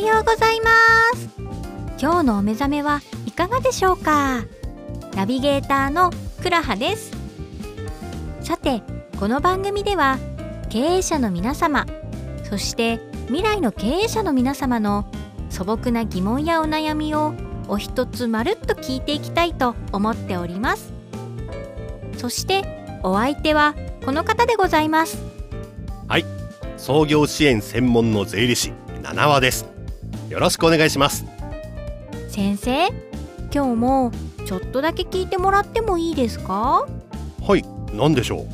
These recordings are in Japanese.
ようございます。今日のお目覚めはいかがでしょうか？ナビゲーターのくらはです。さてこの番組では経営者の皆様そして未来の経営者の皆様の素朴な疑問やお悩みをお一つまるっと聞いていきたいと思っております。そしてお相手はこの方でございます。はい。創業支援専門の税理士七和です。よろしくお願いします。先生今日もちょっとだけ聞いてもらってもいいですか？はい何でしょう？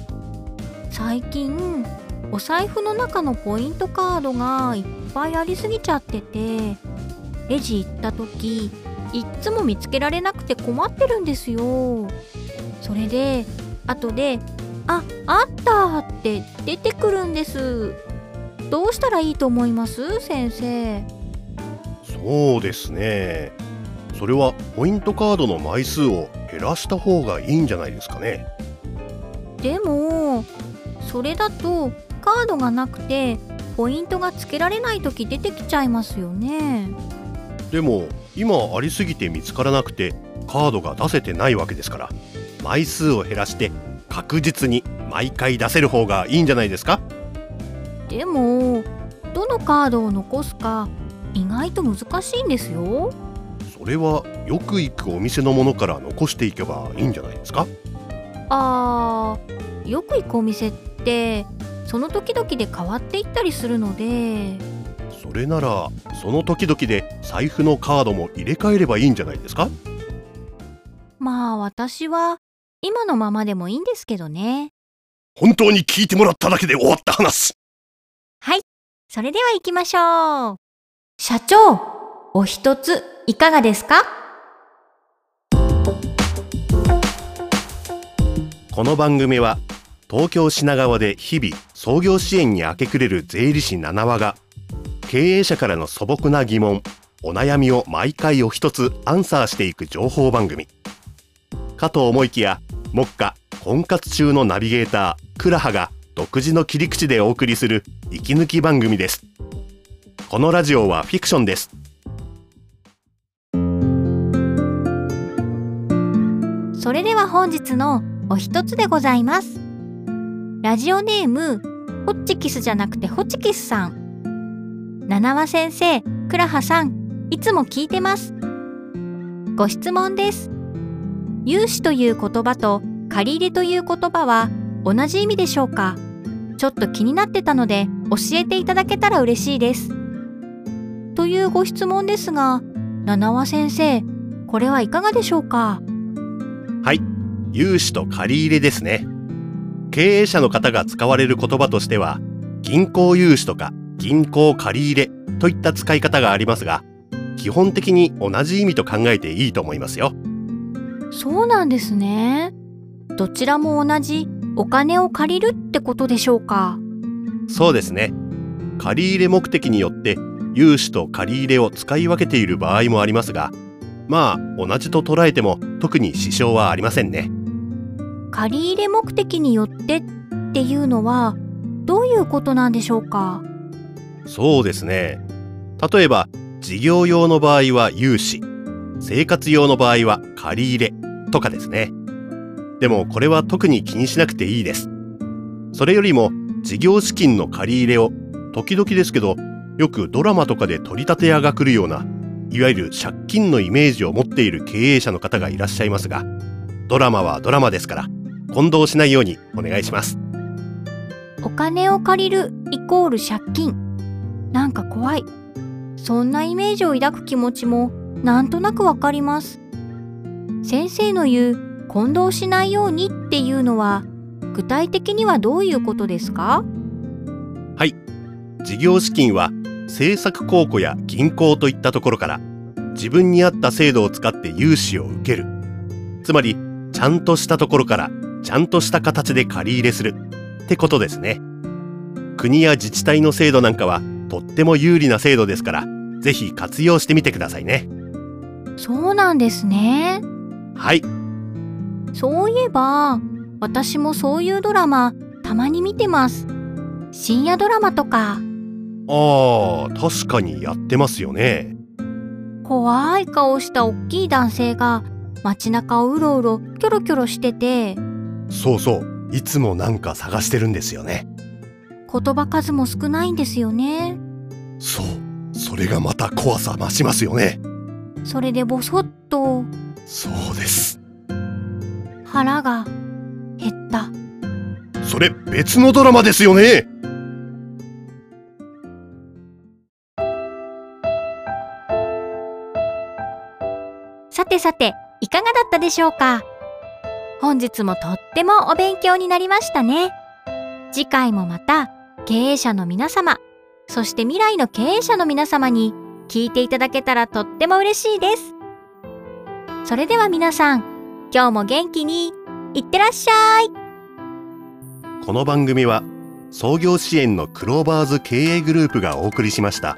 最近お財布の中のポイントカードがいっぱいありすぎちゃっててレジ行った時いっつも見つけられなくて困ってるんですよ。それで後で「ああった!」って出てくるんです。どうしたらいいと思います先生？そうですね。それはポイントカードの枚数を減らした方がいいんじゃないですかね。でもそれだとカードがなくてポイントがつけられない時出てきちゃいますよね。でも今ありすぎて見つからなくてカードが出せてないわけですから枚数を減らして確実に毎回出せる方がいいんじゃないですか？でもどのカードを残すか意外と難しいんですよ。それはよく行くお店のものから残していけばいいんじゃないですか？あーよく行くお店ってその時々で変わっていったりするので。それならその時々で財布のカードも入れ替えればいいんじゃないですか？まあ私は今のままでもいいんですけどね。本当に聞いてもらっただけで終わった話。はいそれでは行きましょう社長お一ついかがですか？この番組は東京品川で日々創業支援に明け暮れる税理士七和が経営者からの素朴な疑問お悩みを毎回お一つアンサーしていく情報番組。かと思いきや目下婚活中のナビゲータークラハが独自の切り口でお送りする息抜き番組です。このラジオはフィクションです。それでは本日のお一つでございます。ラジオネームホッチキスじゃなくてホチキスさん。七和先生クラハさんいつも聞いてます。ご質問です。融資という言葉と借り入れという言葉は同じ意味でしょうか？ちょっと気になってたので教えていただけたら嬉しいです。というご質問ですが七和先生これはいかがでしょうか？はい。融資と借り入れですね。経営者の方が使われる言葉としては銀行融資とか銀行借り入れといった使い方がありますが基本的に同じ意味と考えていいと思いますよ。そうなんですね。どちらも同じお金を借りるってことでしょうか？そうですね。借り入れ目的によって融資と借り入れを使い分けている場合もありますがまあ同じと捉えても特に支障はありませんね。借り入れ目的によってっていうのはどういうことなんでしょうか？そうですね。例えば事業用の場合は融資生活用の場合は借り入れとかですね。でもこれは特に気にしなくていいです。それよりも事業資金の借り入れを時々ですけどよくドラマとかで取り立て屋が来るようないわゆる借金のイメージを持っている経営者の方がいらっしゃいますがドラマはドラマですから混同しないようにお願いします。お金を借りるイコール借金。なんか怖い。そんなイメージを抱く気持ちもなんとなくわかります。先生の言う混同しないようにっていうのは具体的にはどういうことですか？はい。事業資金は政策公庫や銀行といったところから自分に合った制度を使って融資を受ける。つまりちゃんとしたところからちゃんとした形で借り入れする。ってことですね。国や自治体の制度なんかはとっても有利な制度ですからぜひ活用してみてくださいね。そうなんですね。はい。そういえば私もそういうドラマたまに見てます。深夜ドラマとかああ、確かにやってますよね。怖い顔した大きい男性が街中をうろうろキョロキョロしててそうそう、いつもなんか探してるんですよね。言葉数も少ないんですよねそう、それがまた怖さ増しますよね。それでボソッとそうです。腹が減ったそれ別のドラマですよね。さてさていかがだったでしょうか？本日もとってもお勉強になりましたね。次回もまた経営者の皆様そして未来の経営者の皆様に聞いていただけたらとっても嬉しいです。それでは皆さん今日も元気にいってらっしゃい。この番組は創業支援のクローバーズ経営グループがお送りしました。